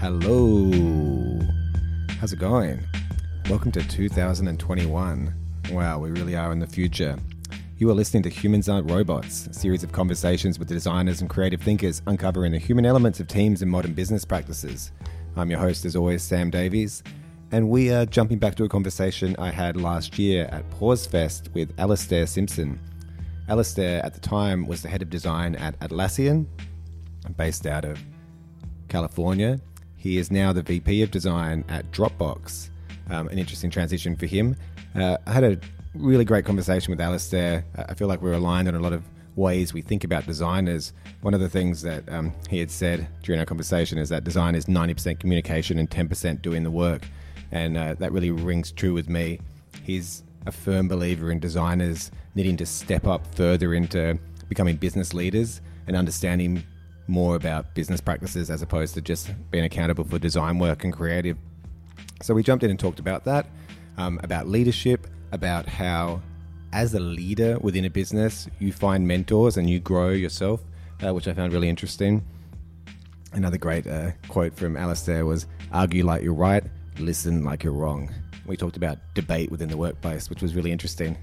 Hello. How's it going? Welcome to 2021. Wow, we really are in the future. You are listening to Humans Aren't Robots, a series of conversations with designers and creative thinkers uncovering the human elements of teams and modern business practices. I'm your host, as always, Sam Davies, and we are jumping back to a conversation I had last year at Pausefest with Alastair Simpson. Alastair, at the time, was the head of design at Atlassian, based out of California. He is now the VP of design at Dropbox. Um, an interesting transition for him. Uh, I had a really great conversation with Alastair. I feel like we're aligned on a lot of ways we think about designers. One of the things that um, he had said during our conversation is that design is 90% communication and 10% doing the work. And uh, that really rings true with me. He's a firm believer in designers needing to step up further into becoming business leaders and understanding more about business practices as opposed to just being accountable for design work and creative. So we jumped in and talked about that, um, about leadership, about how, as a leader within a business, you find mentors and you grow yourself, uh, which I found really interesting. Another great uh, quote from Alastair was argue like you're right, listen like you're wrong. We talked about debate within the workplace, which was really interesting.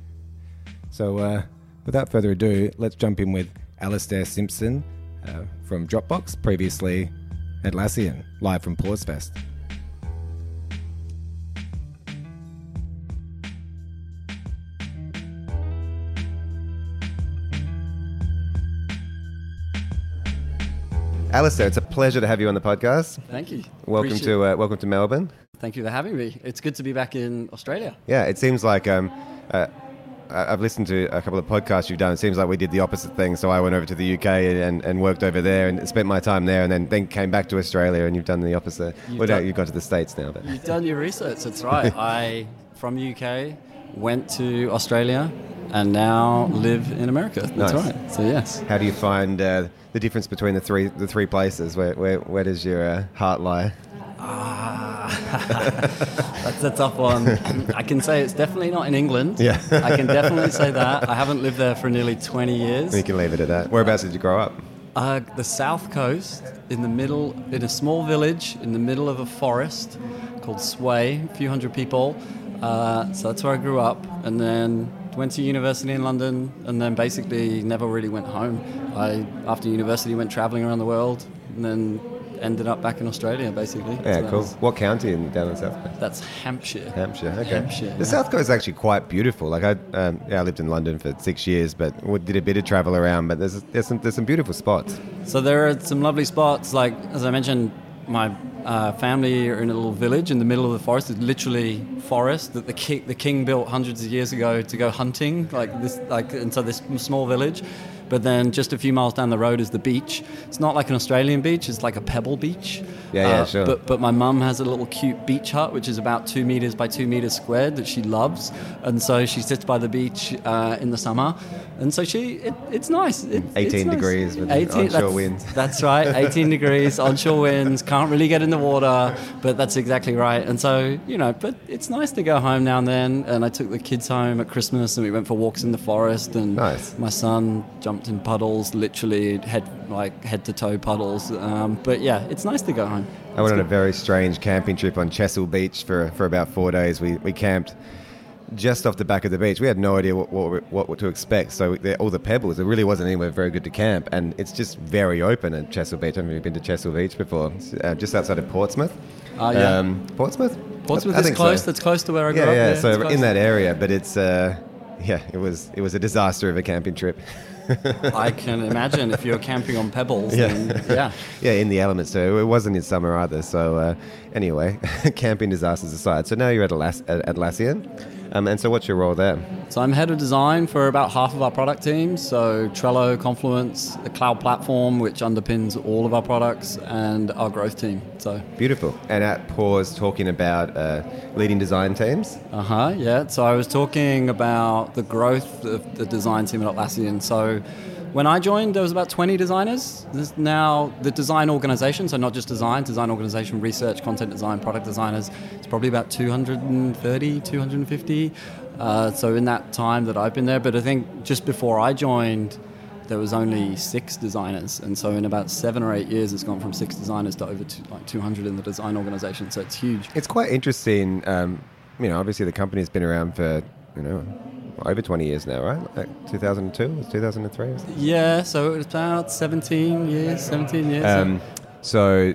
So, uh, without further ado, let's jump in with Alastair Simpson uh, from Dropbox, previously Atlassian, live from Pausefest. Alastair, it's a pleasure to have you on the podcast. Thank you. Welcome Appreciate to uh, welcome to Melbourne. Thank you for having me. It's good to be back in Australia. Yeah, it seems like um, uh, I- I've listened to a couple of podcasts you've done. It seems like we did the opposite thing. So I went over to the UK and, and worked over there and spent my time there, and then, then came back to Australia. And you've done the opposite. You've well, no, you've gone to the states now, but You've done your research. That's right. I from UK went to Australia and now live in America. That's Nice. right. So yes. how do you find uh, the difference between the three the three places? Where where, where does your uh, heart lie? That's a tough one. I can say it's definitely not in England. Yeah. I can definitely say that. I haven't lived there for nearly 20 years. You can leave it at that. Whereabouts did you grow up? Uh, the south coast, in the middle, in a small village in the middle of a forest called Sway, a few hundred people. Uh, so that's where I grew up, and then went to university in London, and then basically never really went home. I after university went traveling around the world, and then ended up back in Australia, basically. Yeah, So cool. was- What county in down in South Coast? that's Hampshire. Hampshire. Okay. Hampshire, the yeah. South Coast is actually quite beautiful. Like I, um, yeah, I lived in London for six years, but we did a bit of travel around. But there's there's some there's some beautiful spots. So there are some lovely spots. Like as I mentioned, my uh, family are in a little village in the middle of the forest. It's literally forest that the king, the king built hundreds of years ago to go hunting. Like this, like into this small village. But then just a few miles down the road is the beach. It's not like an Australian beach. It's like a pebble beach. Uh, Yeah, yeah, sure. But but my mum has a little cute beach hut, which is about two meters by two meters squared, that she loves, and so she sits by the beach uh, in the summer, and so she it, it's nice. It, it's 18 nice. degrees with onshore that's- winds. That's right, 18 degrees, onshore winds, can't really get in the water, but that's exactly right. And so you know, but it's nice to go home now and then. And I took the kids home at Christmas, and we went for walks in the forest, and Nice. my son jumped in puddles, literally head like head to toe puddles. Um, but yeah, it's nice to go home. I went on a very strange camping trip on Chesil Beach for, for about four days. We, we camped just off the back of the beach. We had no idea what, what, what to expect. So the, all the pebbles, it really wasn't anywhere very good to camp. And it's just very open at Chesil Beach. I haven't been to Chesil Beach before, uh, just outside of Portsmouth. Ah, yeah. Um, Portsmouth? Portsmouth I is think so. close. That's close to where I grew Yeah, up. yeah. it's So in that area, but it's uh, yeah, it was it was a disaster of a camping trip. I can imagine if you're camping on pebbles. Yeah. Then, yeah. yeah, in the elements So It wasn't in summer either. So uh, anyway, camping disasters aside. So now you're at, Atlas- at Atlassian, um, and so what's your role there? So I'm head of design for about half of our product teams. So Trello, Confluence, the cloud platform, which underpins all of our products, and our growth team. So, Beautiful. And at Pause, talking about uh, leading design teams. uh huh, yeah. So I was talking about the growth of the design team at Atlassian. So when I joined, there was about 20 designers. There's now the design organization, so not just design, design organization, research, content design, product designers. It's probably about 230, 250. Uh, so in that time that I've been there, but I think just before I joined, there was only six designers, and so in about seven or eight years, it's gone from six designers to over two, like 200 in the design organization. So it's huge. It's quite interesting. Um, you know, obviously the company's been around for you know over 20 years now, right? Like 2002 was 2003. Yeah, so it was about 17 years. 17 years. Um, so,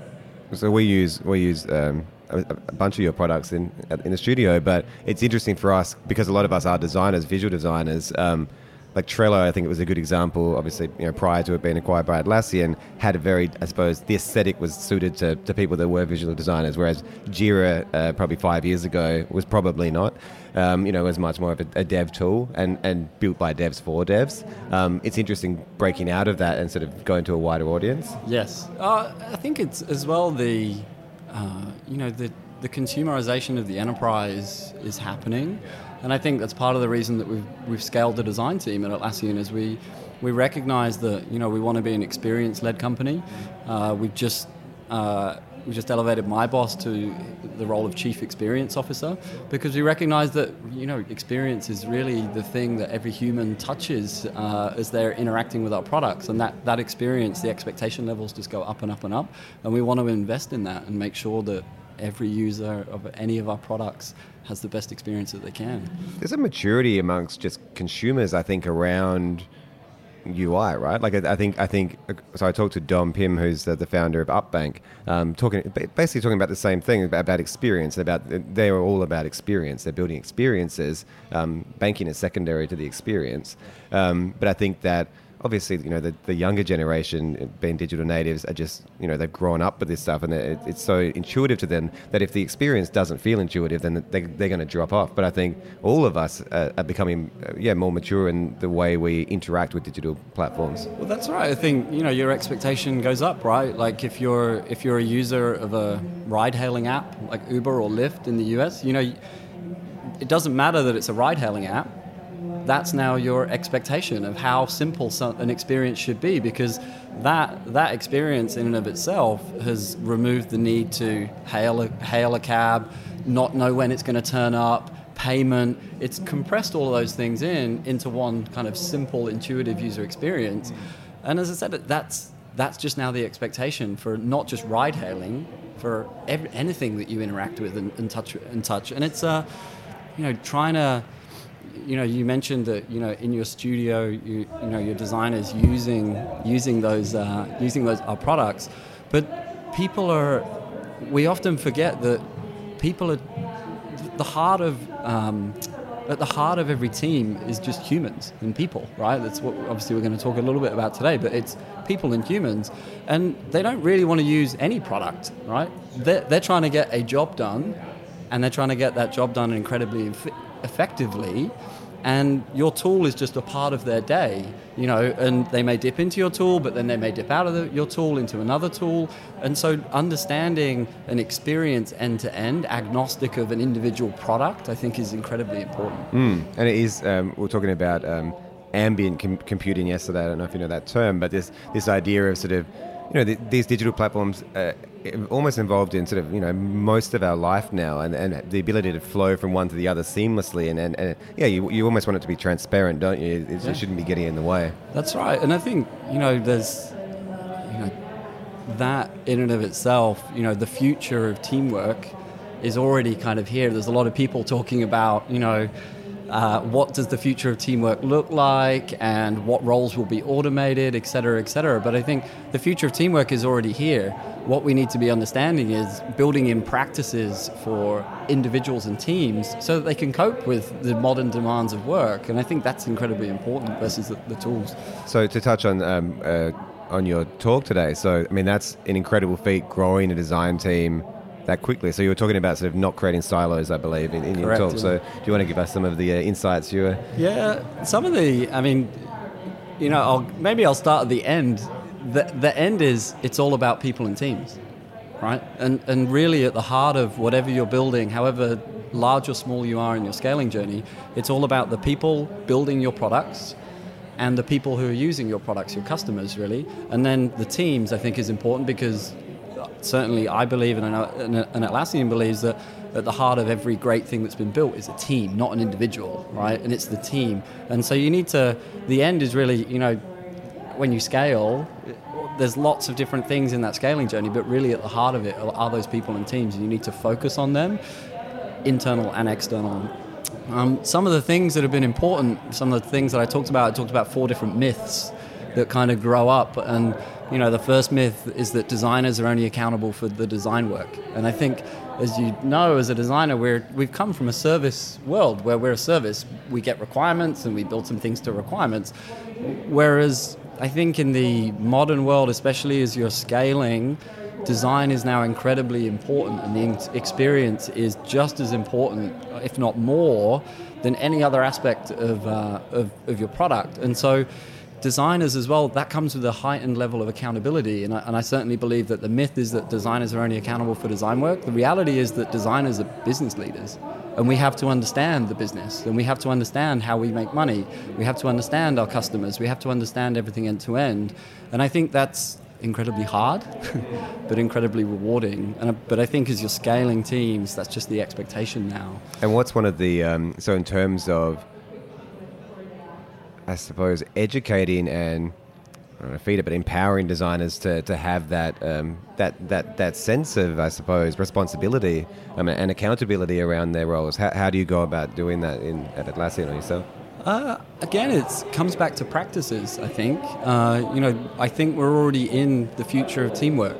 so we use we use. Um, a, a bunch of your products in in the studio, but it's interesting for us because a lot of us are designers, visual designers. Um, like Trello, I think it was a good example. Obviously, you know, prior to it being acquired by Atlassian, had a very, I suppose, the aesthetic was suited to, to people that were visual designers, whereas Jira, uh, probably five years ago, was probably not. Um, you know, was much more of a, a, dev tool and, and built by devs for devs. Um, it's interesting breaking out of that and sort of going to a wider audience. Yes, uh, I think it's as well the, uh, you know, the the consumerization of the enterprise is happening. And I think that's part of the reason that we've, we've scaled the design team at Atlassian is we, we recognize that, you know, we want to be an experience-led company. Uh, we've just, uh, we just elevated my boss to the role of chief experience officer because we recognize that, you know, experience is really the thing that every human touches uh, as they're interacting with our products. And that, that experience, the expectation levels just go up and up and up. And we want to invest in that and make sure that every user of any of our products has the best experience that they can. There's a maturity amongst just consumers, I think, around UI, right? Like I, think I think so. I talked to Dom Pym, who's the, the founder of Upbank, um, talking basically talking about the same thing about, about experience. About they are all about experience. They're building experiences. Um, banking is secondary to the experience, um, but I think that obviously, you know, the, the younger generation, being digital natives, are just, you know, they've grown up with this stuff and it, it's so intuitive to them that if the experience doesn't feel intuitive, then they, they're going to drop off. But I think all of us are, are becoming, uh, yeah, more mature in the way we interact with digital platforms. Well, that's right. I think, you know, your expectation goes up, right? Like if you're, if you're a user of a ride-hailing app like Uber or Lyft in the US, you know, it doesn't matter that it's a ride-hailing app that's now your expectation of how simple an experience should be because that that experience in and of itself has removed the need to hail a, hail a cab, not know when it's going to turn up, payment. It's compressed all of those things in into one kind of simple, intuitive user experience. And as I said, that's that's just now the expectation for not just ride hailing, for every, anything that you interact with and, and touch and touch. And it's uh, you know trying to you know, you mentioned that you know in your studio, you, you know, your designers using using those uh, using those our products, but people are. We often forget that people are the heart of. Um, at the heart of every team is just humans and people, right? That's what obviously we're going to talk a little bit about today, but it's people and humans. And they don't really want to use any product, right? They're, they're trying to get a job done, and they're trying to get that job done incredibly effectively and your tool is just a part of their day you know and they may dip into your tool but then they may dip out of the, your tool into another tool. And so understanding an experience end to end agnostic of an individual product i think is incredibly important. Mm. and it is um, we're talking about um, ambient com- computing yesterday. I don't know if you know that term but this this idea of sort of you know, the, these digital platforms uh, almost involved in sort of, you know, most of our life now and, and the ability to flow from one to the other seamlessly. And, and, and yeah, you, you almost want it to be transparent, don't you? It, yeah. shouldn't be getting in the way. That's right. And I think, you know, there's, you know, that in and of itself, you know, the future of teamwork is already kind of here. There's a lot of people talking about, you know, uh, what does the future of teamwork look like and what roles will be automated, et cetera, et cetera. But I think the future of teamwork is already here. What we need to be understanding is building in practices for individuals and teams so that they can cope with the modern demands of work. And I think that's incredibly important versus the, the tools. So to touch on um, uh, on your talk today, so I mean that's an incredible feat growing a design team that quickly. So you were talking about sort of not creating silos, I believe, in, in your talk. So do you want to give us some of the uh, insights you were? Yeah, some of the. I mean, you know, I'll, maybe I'll start at the end. The the end is it's all about people and teams, right? And and really at the heart of whatever you're building, however large or small you are in your scaling journey, it's all about the people building your products and the people who are using your products, your customers, really. And then the teams, I think, is important because certainly I believe, and, and Atlassian believes that at the heart of every great thing that's been built is a team, not an individual, right? And it's the team. And so you need to, the end is really, you know, when you scale, there's lots of different things in that scaling journey, but really at the heart of it are those people and teams, and you need to focus on them, internal and external. Um, some of the things that have been important, some of the things that I talked about, I talked about four different myths that kind of grow up. And, you know, the first myth is that designers are only accountable for the design work. And I think, as you know, as a designer, we're, we've come from a service world where we're a service. We get requirements and we build some things to requirements. Whereas I think in the modern world, especially as you're scaling, design is now incredibly important and the experience is just as important, if not more, than any other aspect of, uh, of, of, your product. And so designers as well, that comes with a heightened level of accountability. And I, and I, certainly believe that the myth is that designers are only accountable for design work. The reality is that designers are business leaders. And we have to understand the business and we have to understand how we make money. We have to understand our customers. We have to understand everything end to end. And I think that's incredibly hard, but incredibly rewarding. And, but I think as you're scaling teams, that's just the expectation now. And what's one of the, um, so in terms of I suppose, educating and I don't know, feed it, but empowering designers to, to have that um, that that that sense of, I suppose, responsibility um, and accountability around their roles. How, how do you go about doing that in at Atlassian or yourself? Uh, again, it comes back to practices. I think uh, you know. I think we're already in the future of teamwork,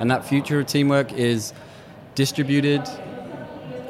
and that future of teamwork is distributed,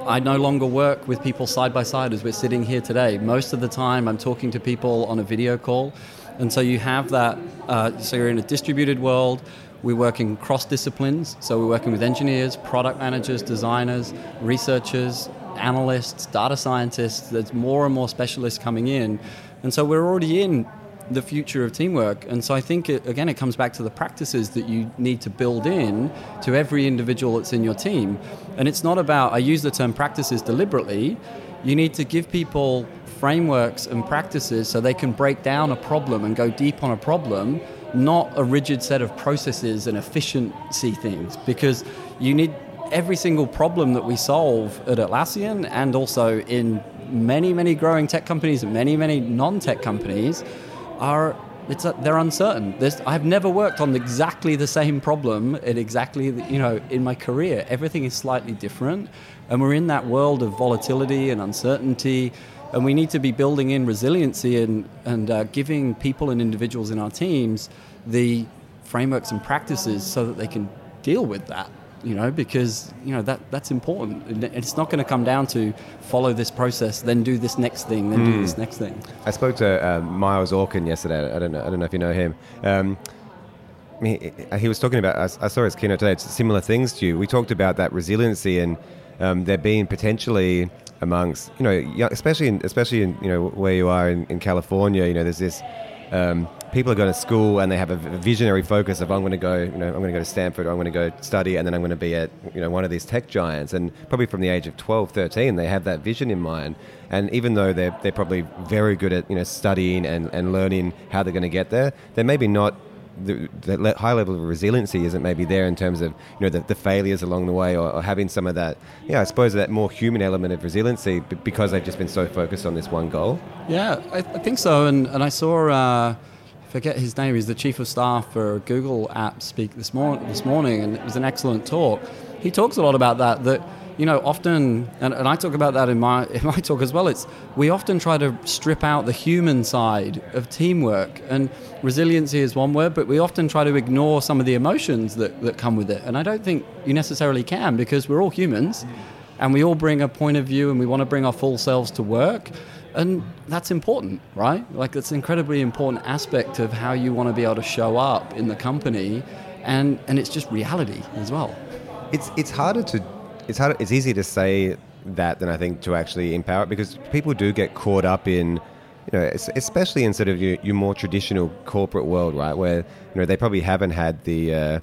I no longer work with people side by side as we're sitting here today. Most of the time, I'm talking to people on a video call. And so you have that, uh, so you're in a distributed world. We're working cross disciplines. So we're working with engineers, product managers, designers, researchers, analysts, data scientists. There's more and more specialists coming in. And so we're already in the future of teamwork. And so I think, it, again, it comes back to the practices that you need to build in to every individual that's in your team. And it's not about, I use the term practices deliberately, you need to give people frameworks and practices so they can break down a problem and go deep on a problem, not a rigid set of processes and efficiency things. Because you need every single problem that we solve at Atlassian and also in many, many growing tech companies and many, many non tech companies are it's they're uncertain. There's, I've never worked on exactly the same problem in exactly the, you know in my career. Everything is slightly different, and we're in that world of volatility and uncertainty, and we need to be building in resiliency and and uh, giving people and individuals in our teams the frameworks and practices so that they can deal with that you know, because you know that that's important. It's not going to come down to follow this process, then do this next thing, then mm. do hmm. this next thing. I spoke to uh, Miles Orkin yesterday. I don't know. I don't know if you know him. Um, he, he, was talking about. I, I, saw his keynote today. It's similar things to you. We talked about that resiliency and um, there being potentially amongst you know, especially in, especially in you know where you are in, in California. You know, there's this. Um, people are going to school and they have a visionary focus of I'm going to go, you know, I'm going to go to Stanford, or I'm going to go study, and then I'm going to be at, you know, one of these tech giants. And probably from the age of 12, 13, they have that vision in mind. And even though they're, they're probably very good at, you know, studying and, and learning how they're going to get there, they're maybe not the, the, high level of resiliency isn't maybe there in terms of you know the, the failures along the way or, or, having some of that yeah I suppose that more human element of resiliency because they've just been so focused on this one goal yeah I, I think so and, and I saw uh, forget his name. He's the chief of staff for Google app speak this, mor- this morning, and it was an excellent talk. He talks a lot about that. That you know, often, and, and I talk about that in my in my talk as well. It's we often try to strip out the human side of teamwork, and resiliency is one word, but we often try to ignore some of the emotions that, that come with it. And I don't think you necessarily can because we're all humans, and we all bring a point of view, and we want to bring our full selves to work and that's important, right? Like it's an incredibly important aspect of how you want to be able to show up in the company, and and it's just reality as well. It's it's harder to it's harder it's easier to say that than I think to actually empower it because people do get caught up in you know, especially in sort of your, your, more traditional corporate world, right, where you know they probably haven't had the uh,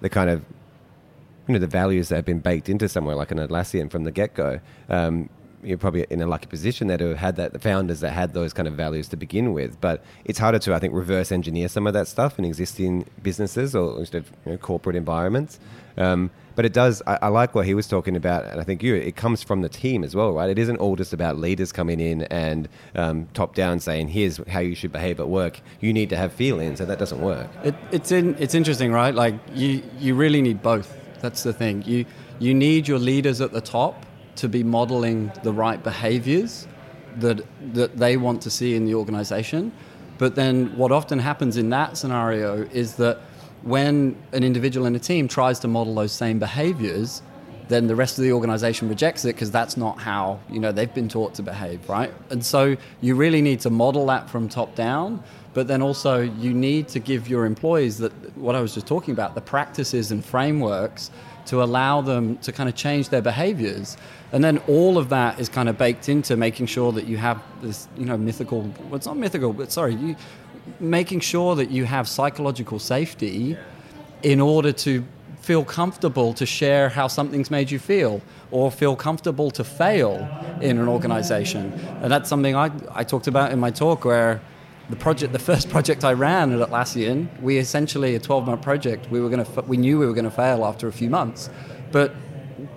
the kind of you know the values that have been baked into somewhere like an Atlassian from the get go. Um, you're probably in a lucky position there to have had that the founders that had those kind of values to begin with. But it's harder to I think reverse engineer some of that stuff in existing businesses or instead you know, corporate environments. Um, but it does. I, I, like what he was talking about, and I think you. It comes from the team as well, right? It isn't all just about leaders coming in and um, top down saying, "Here's how you should behave at work." You need to have feelings, and that doesn't work. It, it's in, It's interesting, right? Like you, you really need both. That's the thing. You, you need your leaders at the top to be modeling the right behaviors that that they want to see in the organization. But then, what often happens in that scenario is that when an individual in a team tries to model those same behaviors, then the rest of the organization rejects it because that's not how you know they've been taught to behave, right? And so you really need to model that from top down, but then also you need to give your employees that what I was just talking about, the practices and frameworks to allow them to kind of change their behaviors. And then all of that is kind of baked into making sure that you have this, you know, mythical, well, it's not mythical, but sorry, you, making sure that you have psychological safety in order to feel comfortable to share how something's made you feel or feel comfortable to fail in an organization. And that's something I, I talked about in my talk where the project, the first project I ran at Atlassian, we essentially a 12-month project. We were going to, we knew we were going to fail after a few months, but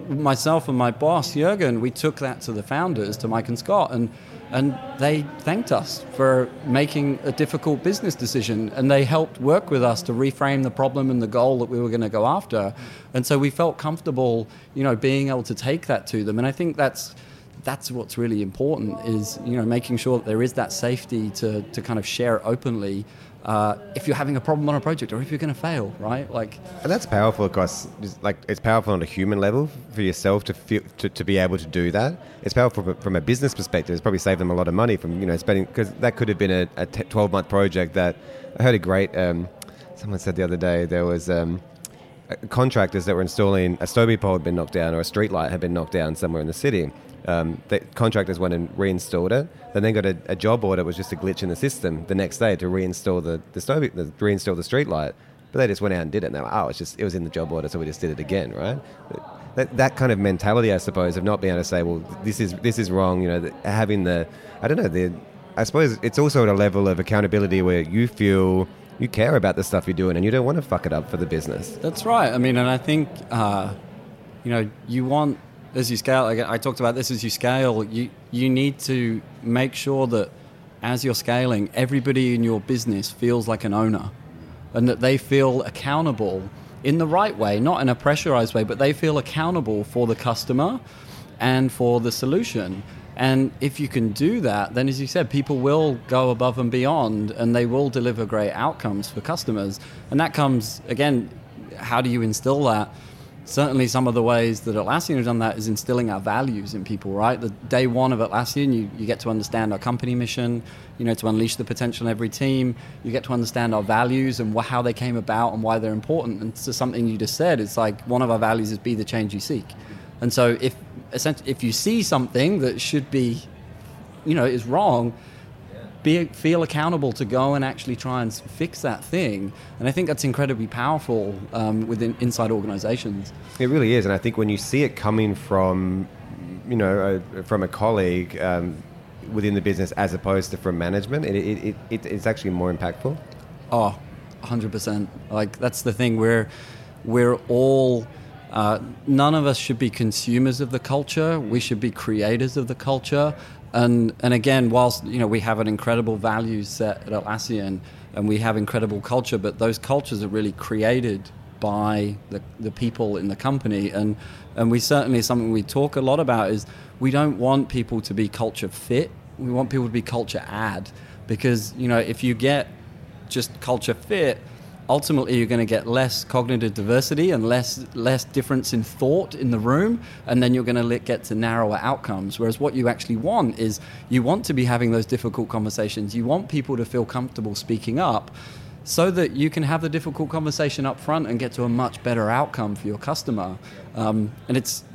myself and my boss Jurgen, we took that to the founders, to Mike and Scott, and and they thanked us for making a difficult business decision and they helped work with us to reframe the problem and the goal that we were going to go after and so we felt comfortable you know being able to take that to them and i think that's that's what's really important is you know making sure that there is that safety to, to kind of share openly uh, if you're having a problem on a project or if you're going to fail, right? Like, and that's powerful across like it's powerful on a human level for yourself to feel to, to be able to do that. It's powerful from, a business perspective. It's probably saved them a lot of money from you know spending because that could have been a, a 12 month project that I heard a great. Um, someone said the other day there was. Um, contractors that were installing a Stobie pole had been knocked down or a street light had been knocked down somewhere in the city um, the contractors went and reinstalled it. Then They got a, a, job order. It was just a glitch in the system the next day to reinstall the the, the reinstall the street light. But they just went out and did it. And like, oh, it's just it was in the job order, so we just did it again, right? That, that kind of mentality, I suppose, of not being able to say, well, this is this is wrong. You know, having the I don't know the I suppose it's also at a level of accountability where you feel you care about the stuff you're doing and you don't want to fuck it up for the business. That's right. I mean, and I think uh, you know you want as you scale, I talked about this as you scale, you, you need to make sure that as you're scaling, everybody in your business feels like an owner and that they feel accountable in the right way, not in a pressurized way, but they feel accountable for the customer and for the solution. And if you can do that, then as you said, people will go above and beyond and they will deliver great outcomes for customers. And that comes, again, how do you instill that? Certainly some of the ways that Atlassian has done that is instilling our values in people, right? The day one of Atlassian, you, you get to understand our company mission, you know, to unleash the potential in every team. You get to understand our values and wh- how they came about and why they're important. And to something you just said, it's like one of our values is be the change you seek. And so if essentially if you see something that should be, you know, is wrong, be, feel accountable to go and actually try and fix that thing. And I think that's incredibly powerful um, within inside organizations. It really is, and I think when you see it coming from, you know, a, from a colleague um, within the business as opposed to from management, it, it, it, it's actually more impactful. Oh, 100%. Like that's the thing. We're we're all. Uh, none of us should be consumers of the culture. We should be creators of the culture. And and again, whilst you know we have an incredible value set at Atlassian and we have incredible culture, but those cultures are really created by the, the people in the company. And and we certainly something we talk a lot about is we don't want people to be culture fit. We want people to be culture add because you know if you get just culture fit ultimately you're going to get less cognitive diversity and less less difference in thought in the room and then you're going to get to narrower outcomes. Whereas what you actually want is you want to be having those difficult conversations. You want people to feel comfortable speaking up so that you can have the difficult conversation up front and get to a much better outcome for your customer. Um, and it's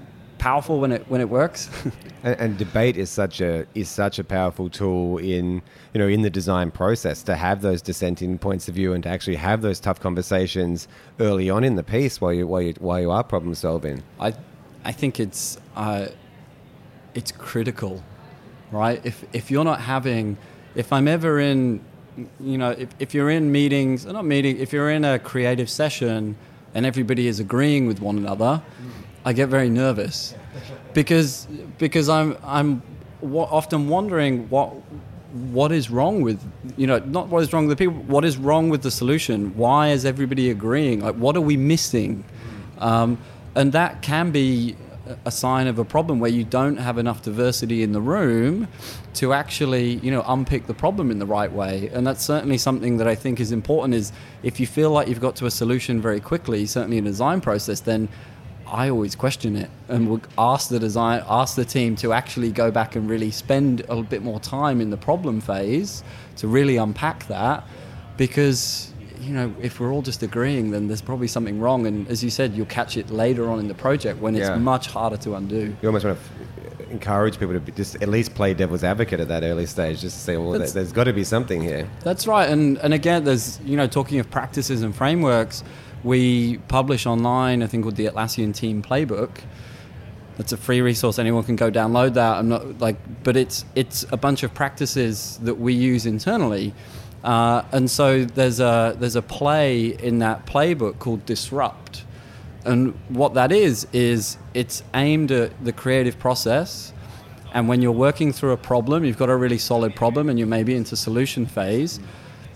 powerful when it when it works. and, and, debate is such a is such a powerful tool in you know in the design process to have those dissenting points of view and to actually have those tough conversations early on in the piece while you while you while you are problem solving. I I think it's. Uh, it's critical, right? If if you're not having, if I'm ever in, you know, if, if you're in meetings, not meeting, if you're in a creative session and everybody is agreeing with one another, I get very nervous because because I'm I'm often wondering what what is wrong with you know not what is wrong with the people what is wrong with the solution? Why is everybody agreeing? Like what are we missing? Um, and that can be a sign of a problem where you don't have enough diversity in the room to actually you know unpick the problem in the right way. And that's certainly something that i think is important is if you feel like you've got to a solution very quickly certainly in a design process then I always question it and would ask the design, ask the team to actually go back and really spend a bit more time in the problem phase to really unpack that, because you know if we're all just agreeing, then there's probably something wrong. And as you said, you'll catch it later on in the project when it's yeah. much harder to undo. You almost want to encourage people to just at least play devil's advocate at that early stage, just to say, well, that's, there's got to be something here. That's right. And and again, there's you know talking of practices and frameworks we publish online a thing called the Atlassian Team Playbook. That's a free resource. Anyone can go download that. I'm not like, but it's it's a bunch of practices that we use internally. Uh, and so there's a there's a play in that playbook called Disrupt, and what that is is it's aimed at the creative process. And when you're working through a problem, you've got a really solid problem, and you're maybe into solution phase.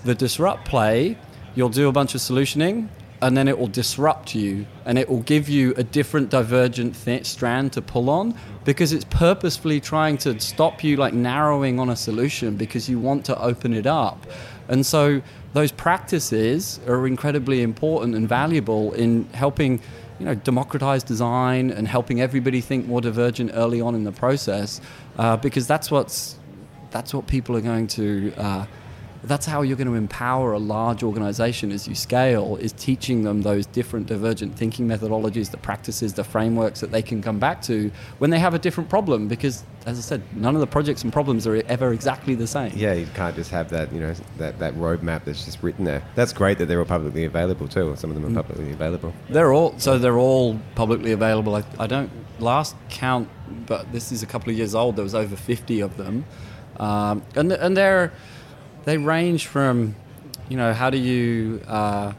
The Disrupt play, you'll do a bunch of solutioning, and then it will disrupt you and it will give you a different divergent strand to pull on because it's purposefully trying to stop you like narrowing on a solution because you want to open it up. And so those practices are incredibly important and valuable in helping you know democratize design and helping everybody think more divergent early on in the process uh, because that's what's that's what people are going to uh, that's how you're going to empower a large organization as you scale is teaching them those different divergent thinking methodologies the practices the frameworks that they can come back to when they have a different problem because as i said none of the projects and problems are ever exactly the same. Yeah you can't just have that you know that, that roadmap that's just written there. That's great that they're all publicly available too. Some of them are mm. publicly available. They're all so they're all publicly available. I, I don't last count but this is a couple of years old there was over 50 of them. Um, and, and they're they range from, you know, how do you uh,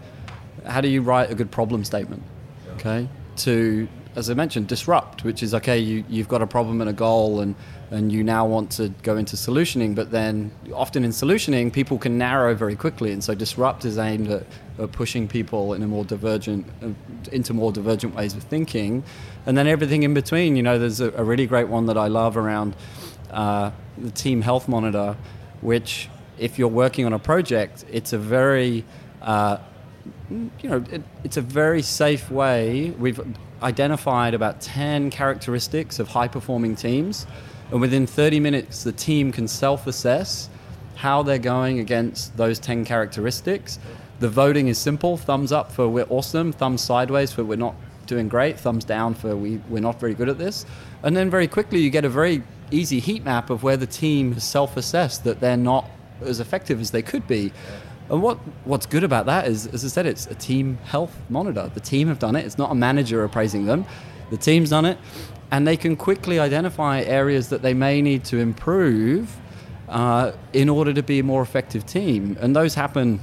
how do you write a good problem statement, okay, to as I mentioned, disrupt, which is okay. You you've got a problem and a goal, and and you now want to go into solutioning, but then often in solutioning, people can narrow very quickly, and so disrupt is aimed at, at pushing people in a more divergent uh, into more divergent ways of thinking, and then everything in between. You know, there's a, a really great one that I love around uh, the team health monitor, which if you're working on a project, it's a very, uh, you know, it, it's a very safe way. We've identified about 10 characteristics of high performing teams, and within 30 minutes, the team can self assess how they're going against those 10 characteristics. The voting is simple thumbs up for we're awesome, thumbs sideways for we're not doing great, thumbs down for we, we're not very good at this. And then very quickly, you get a very easy heat map of where the team has self assessed that they're not as effective as they could be. And what, what's good about that is, as I said, it's a team health monitor. The team have done it. It's not a manager appraising them. The team's done it, and they can quickly identify areas that they may need to improve uh, in order to be a more effective team. And those happen,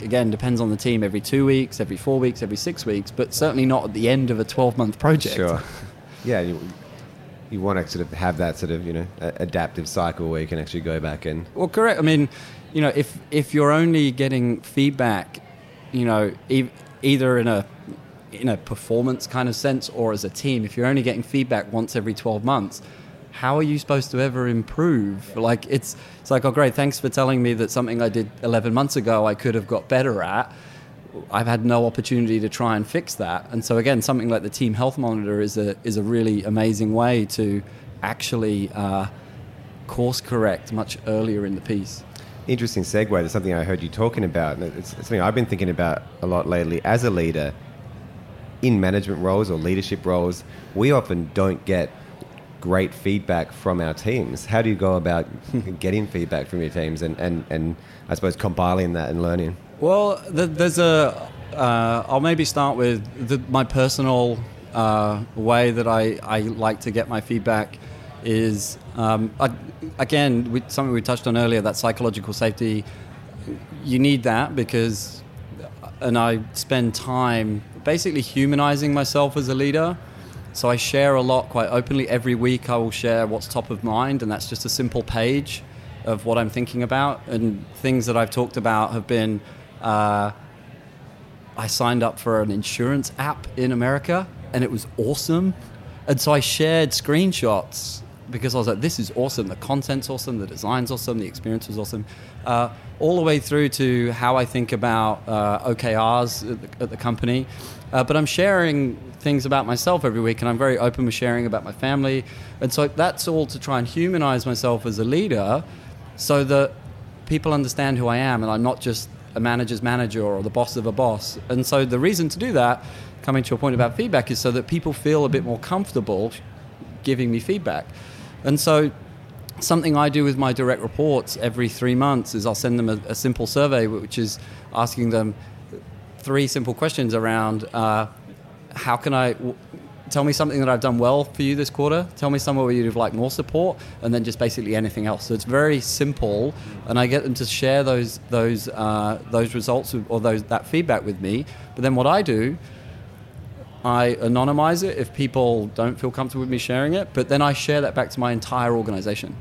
again, depends on the team. Every two weeks, every four weeks, every six weeks, but certainly not at the end of a 12-month project. Sure. Yeah, you, want to sort of have that sort of you know adaptive cycle where you can actually go back and well correct. I mean you know if if you're only getting feedback you know e- either in a in a performance kind of sense or as a team if you're only getting feedback once every 12 months how are you supposed to ever improve? Like it's it's like oh great thanks for telling me that something i did 11 months ago i could have got better at I've had no opportunity to try and fix that. And so again, something like the Team Health Monitor is a is a really amazing way to actually uh, course correct much earlier in the piece. Interesting segue. There's something I heard you talking about. and It's something I've been thinking about a lot lately. As a leader, in management roles or leadership roles, we often don't get great feedback from our teams. How do you go about getting feedback from your teams and, and, and I suppose compiling that and learning? Well, there's a. uh, maybe start with the, my personal uh, way that I, I like to get my feedback is um, again we, something we touched on earlier that psychological safety. You need that because, and I spend time basically humanizing myself as a leader. So I share a lot quite openly. Every week I will share what's top of mind, and that's just a simple page of what I'm thinking about. And things that I've talked about have been uh, I signed up for an insurance app in America, and it was awesome. And so I shared screenshots because I was like, this is awesome. The content's awesome, the design's awesome, the experience was awesome. Uh, all the way through to how I think about uh, OKRs at the, at the company. Uh, but I'm sharing things about myself every week, and I'm very open with sharing about my family. And so that's all to try and humanize myself as a leader so that people understand who I am and I'm not just a manager's manager or the boss of a boss. And so the reason to do that, coming to your point about feedback, is so that people feel a bit more comfortable giving me feedback. And so something I do with my direct reports every three months is I'll send them a, a simple survey, which is asking them three simple questions around uh, how can I tell me something that I've done well for you this quarter. Tell me somewhere where you'd like more support, and then just basically anything else. So it's very simple, and I get them to share those those uh, those results or those that feedback with me. But then what I do I anonymize it if people don't feel comfortable with me sharing it, but then I share that back to my entire organization.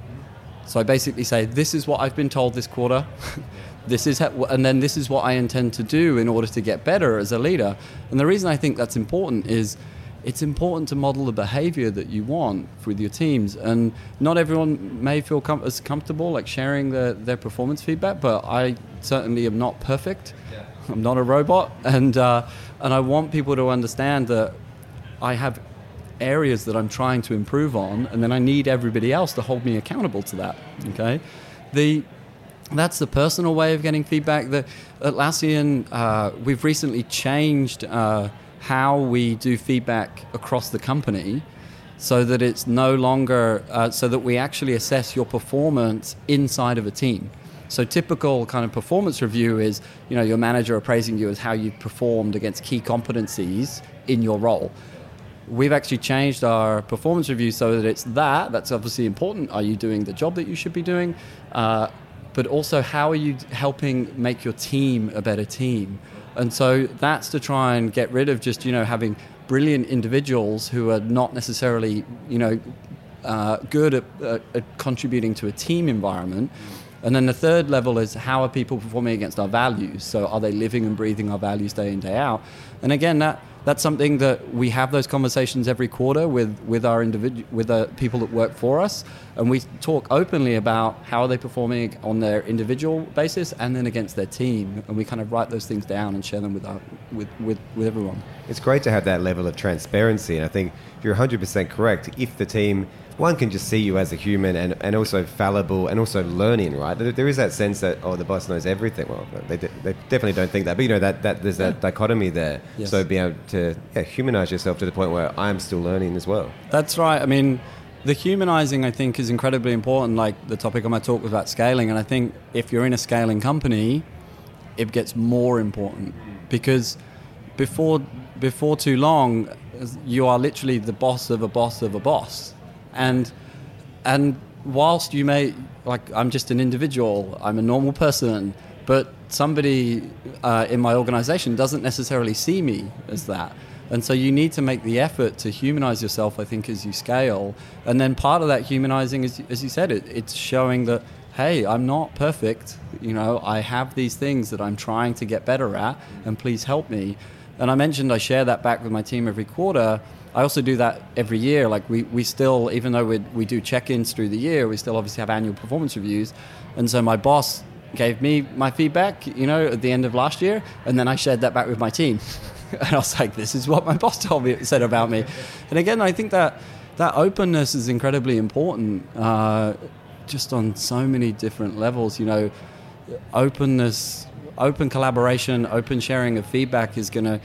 So I basically say, this is what I've been told this quarter. this is how, and then this is what I intend to do in order to get better as a leader. And the reason I think that's important is it's important to model the behavior that you want with your teams. And not everyone may feel com- as comfortable like sharing their, their performance feedback, but I certainly am not perfect. Yeah. I'm not a robot, and uh, and I want people to understand that I have areas that I'm trying to improve on, and then I need everybody else to hold me accountable to that. Okay, the that's the personal way of getting feedback. The Atlassian, uh, we've recently changed uh, how we do feedback across the company so that it's no longer uh, so that we actually assess your performance inside of a team so typical kind of performance review is, you know, your manager appraising you as how you performed against key competencies in your role. We've actually changed our performance review so that it's that. That's obviously important. Are you doing the job that you should be doing? Uh, but also, how are you helping make your team a better team? And so that's to try and get rid of just, you know, having brilliant individuals who are not necessarily, you know, uh, good at, uh, at, contributing to a team environment. And then the third level is how are people performing against our values? So are they living and breathing our values day in, day out? And again, that that's something that we have those conversations every quarter with, with our individual with the people that work for us. And we talk openly about how are they performing on their individual basis and then against their team. And we kind of write those things down and share them with our, with, with, with everyone. It's great to have that level of transparency. And i think you're 100% correct. If the team one can just see you as a human and, and also fallible and also learning, right? There is that sense that, oh, the boss knows everything. Well, they, de- they definitely don't think that. But, you know, that, that there's that dichotomy there. Yes. So being able to yeah, humanize yourself to the point where I'm still learning as well. That's right. I mean, the humanizing, I think, is incredibly important. Like the topic of my talk was about scaling. And I think if you're in a scaling company, it gets more important because before, before too long, you are literally the boss of a boss of a boss and and whilst you may like i'm just an individual i'm a normal person but somebody uh, in my organization doesn't necessarily see me as that. And so you need to make the effort to humanize yourself i think as you scale. And then part of that humanizing is as you said it, it's showing that hey i'm not perfect. You know i have these things that i'm trying to get better at and please help me. And i mentioned i share that back with my team every quarter I also do that every year. Like we, we still, even though we, we do check-ins through the year, we still obviously have annual performance reviews. And so my boss gave me my feedback, you know, at the end of last year, and then I shared that back with my team. and I was like, this is what my boss told me, said about me. And again, I think that that openness is incredibly important, uh, just on so many different levels. You know, openness, open collaboration, open sharing of feedback is going to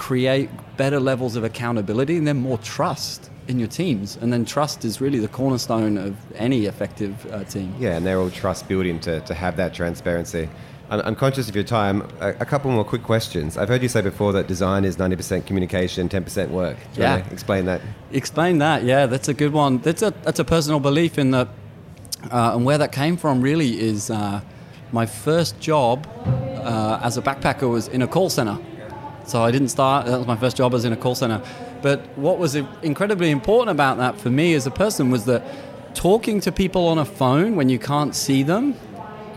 create better levels of accountability and then more trust in your teams. And then trust is really the cornerstone of any effective uh, team. Yeah, and they're all trust building to, to have that transparency. I'm, I'm conscious of your time. A, a, couple more quick questions. I've heard you say before that design is 90% communication, 10% work. Do yeah. explain that? Explain that. Yeah, that's a good one. That's a that's a personal belief in that, uh, and where that came from really is uh, my first job uh, as a backpacker was in a call center. So I didn't start. That was my first job. was in a call center. But what was incredibly important about that for me as a person was that talking to people on a phone when you can't see them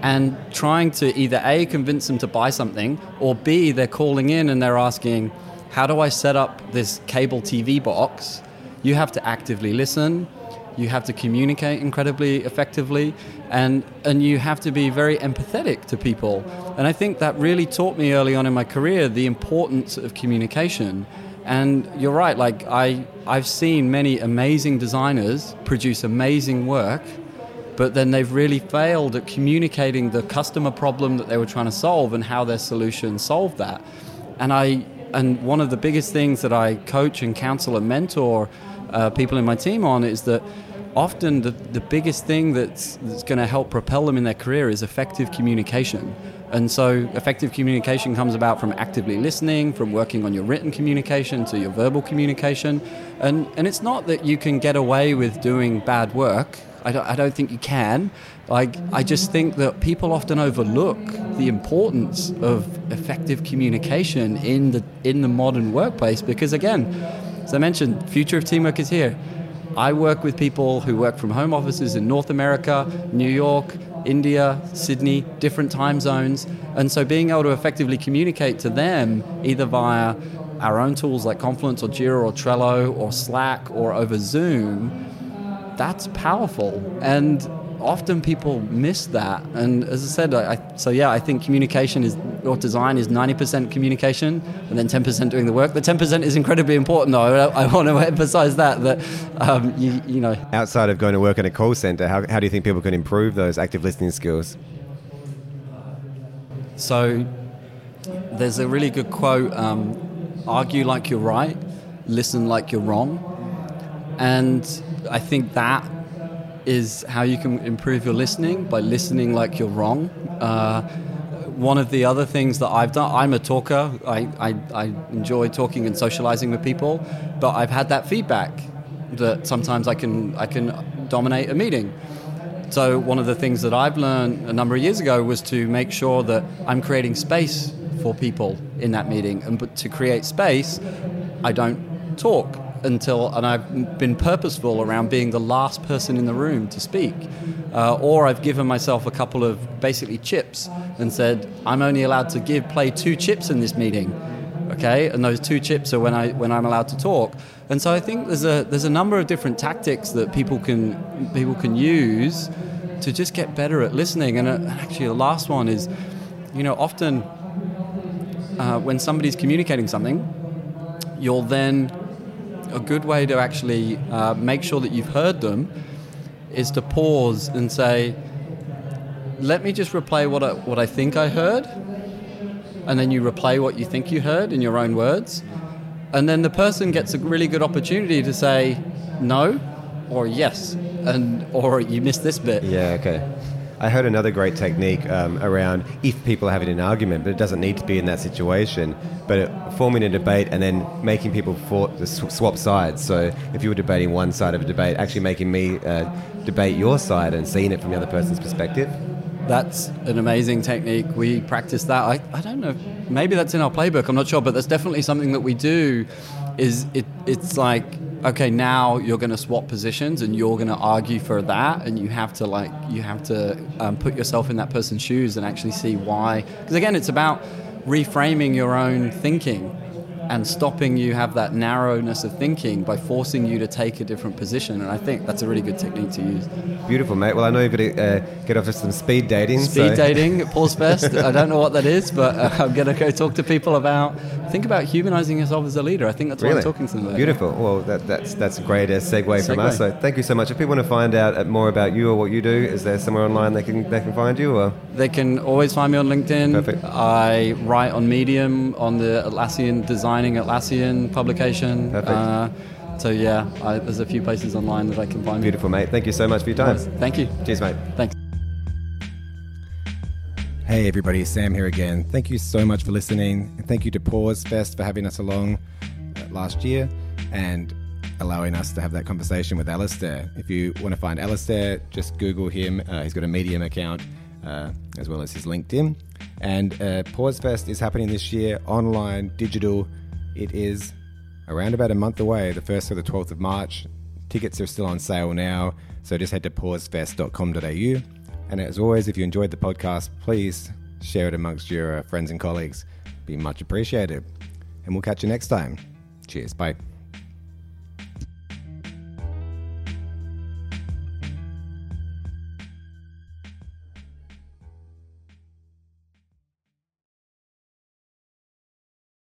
and trying to either A, convince them to buy something, or B, they're calling in and they're asking, How do I set up this cable TV box? You have to actively listen, you have to communicate incredibly effectively, and, and you have to be very empathetic to people. And I think that really taught me early on in my career the importance of communication. And you're right, like I, I've seen many amazing designers produce amazing work but then they've really failed at communicating the customer problem that they were trying to solve and how their solution solved that. And I and one of the biggest things that I coach and counsel and mentor uh, people in my team on is that often the, the biggest thing that's, that's going to help propel them in their career is effective communication. And so, effective communication comes about from actively listening, from working on your written communication to your verbal communication. And, and it's not that you can get away with doing bad work I don't, I don't think you can. Like, I just think that people often overlook the importance of effective communication in the in the modern workplace because, again, as I mentioned, future of teamwork is here. I work with people who work from home offices in North America, New York, India, Sydney, different time zones. And so being able to effectively communicate to them either via our own tools like Confluence or Jira or Trello or Slack or over Zoom that's powerful. And often people miss that. And as I said, I, so yeah, I think communication is, or design is 90% communication and then 10% doing the work. The 10% is incredibly important though. I, I want to emphasize that, that um, you, you know. Outside of going to work in a call center, how, how do you think people can improve those active listening skills? So there's a really good quote um, argue like you're right, listen like you're wrong. And I think that is how you can improve your listening by listening like you're wrong. Uh, one of the other things that I've done, I'm a talker. I, I, I, enjoy talking and socializing with people, but I've had that feedback that sometimes I can, I can dominate a meeting. So, one of the things that I've learned a number of years ago was to make sure that I'm creating space for people in that meeting. And but to create space, I don't talk until, and I've been purposeful around being the last person in the room to speak. Uh, or I've given myself a couple of basically chips and said, I'm only allowed to give, play two chips in this meeting. Okay, and those two chips are when I when I'm allowed to talk. And so I think there's a there's a number of different tactics that people can people can use to just get better at listening. And uh, actually, the last one is, you know, often uh, when somebody's communicating something, you'll then a good way to actually uh, make sure that you've heard them is to pause and say, let me just replay what I, what I think I heard. And then you replay what you think you heard in your own words. And then the person gets a really good opportunity to say no or yes, and or you missed this bit. Yeah, okay. I heard another great technique um, around if people are having an argument, but it doesn't need to be in that situation, but forming a debate and then making people for, swap sides. So if you were debating one side of a debate, actually making me uh, debate your side and seeing it from the other person's perspective. That's an amazing technique. We practice that. I, I don't know, maybe that's in our playbook, I'm not sure, but that's definitely something that we do. Is it, it's like okay, now you're going to swap positions and you're going to argue for that, and you have to like you have to um, put yourself in that person's shoes and actually see why. Because again, it's about reframing your own thinking and stopping you have that narrowness of thinking by forcing you to take a different position. And I think that's a really good technique to use. Beautiful, mate. Well, I know you've got to uh, get off to some speed dating. Speed so. dating at Pause Fest. I don't know what that is, but uh, I'm going to go talk to people about think about humanizing yourself as a leader. I think that's really? what I'm talking to them about. Beautiful. Well, that, that's that's a great uh, segue, segue, from us. So thank you so much. If people want to find out uh, more about you or what you do, is there somewhere online they can they can find you? Or they can always find me on LinkedIn. Perfect. I write on Medium on the Atlassian Designing Atlassian publication. Perfect. Uh, so yeah, I, there's a few places online that I can find. Beautiful, me. mate. Thank you so much for your time. Thank you. Cheers, mate. Thanks. Hey everybody, Sam here again. Thank you so much for listening. And thank you to Pause Fest for having us along uh, last year and allowing us to have that conversation with Alistair. If you want to find Alistair, just Google him. Uh, he's got a Medium account uh, as well as his LinkedIn. And uh, Pause Fest is happening this year online, digital. It is around about a month away, the 1st or the 12th of March. Tickets are still on sale now, so just head to pausefest.com.au. And as always, if you enjoyed the podcast, please share it amongst your uh, friends and colleagues. Be much appreciated. And we'll catch you next time. Cheers. Bye.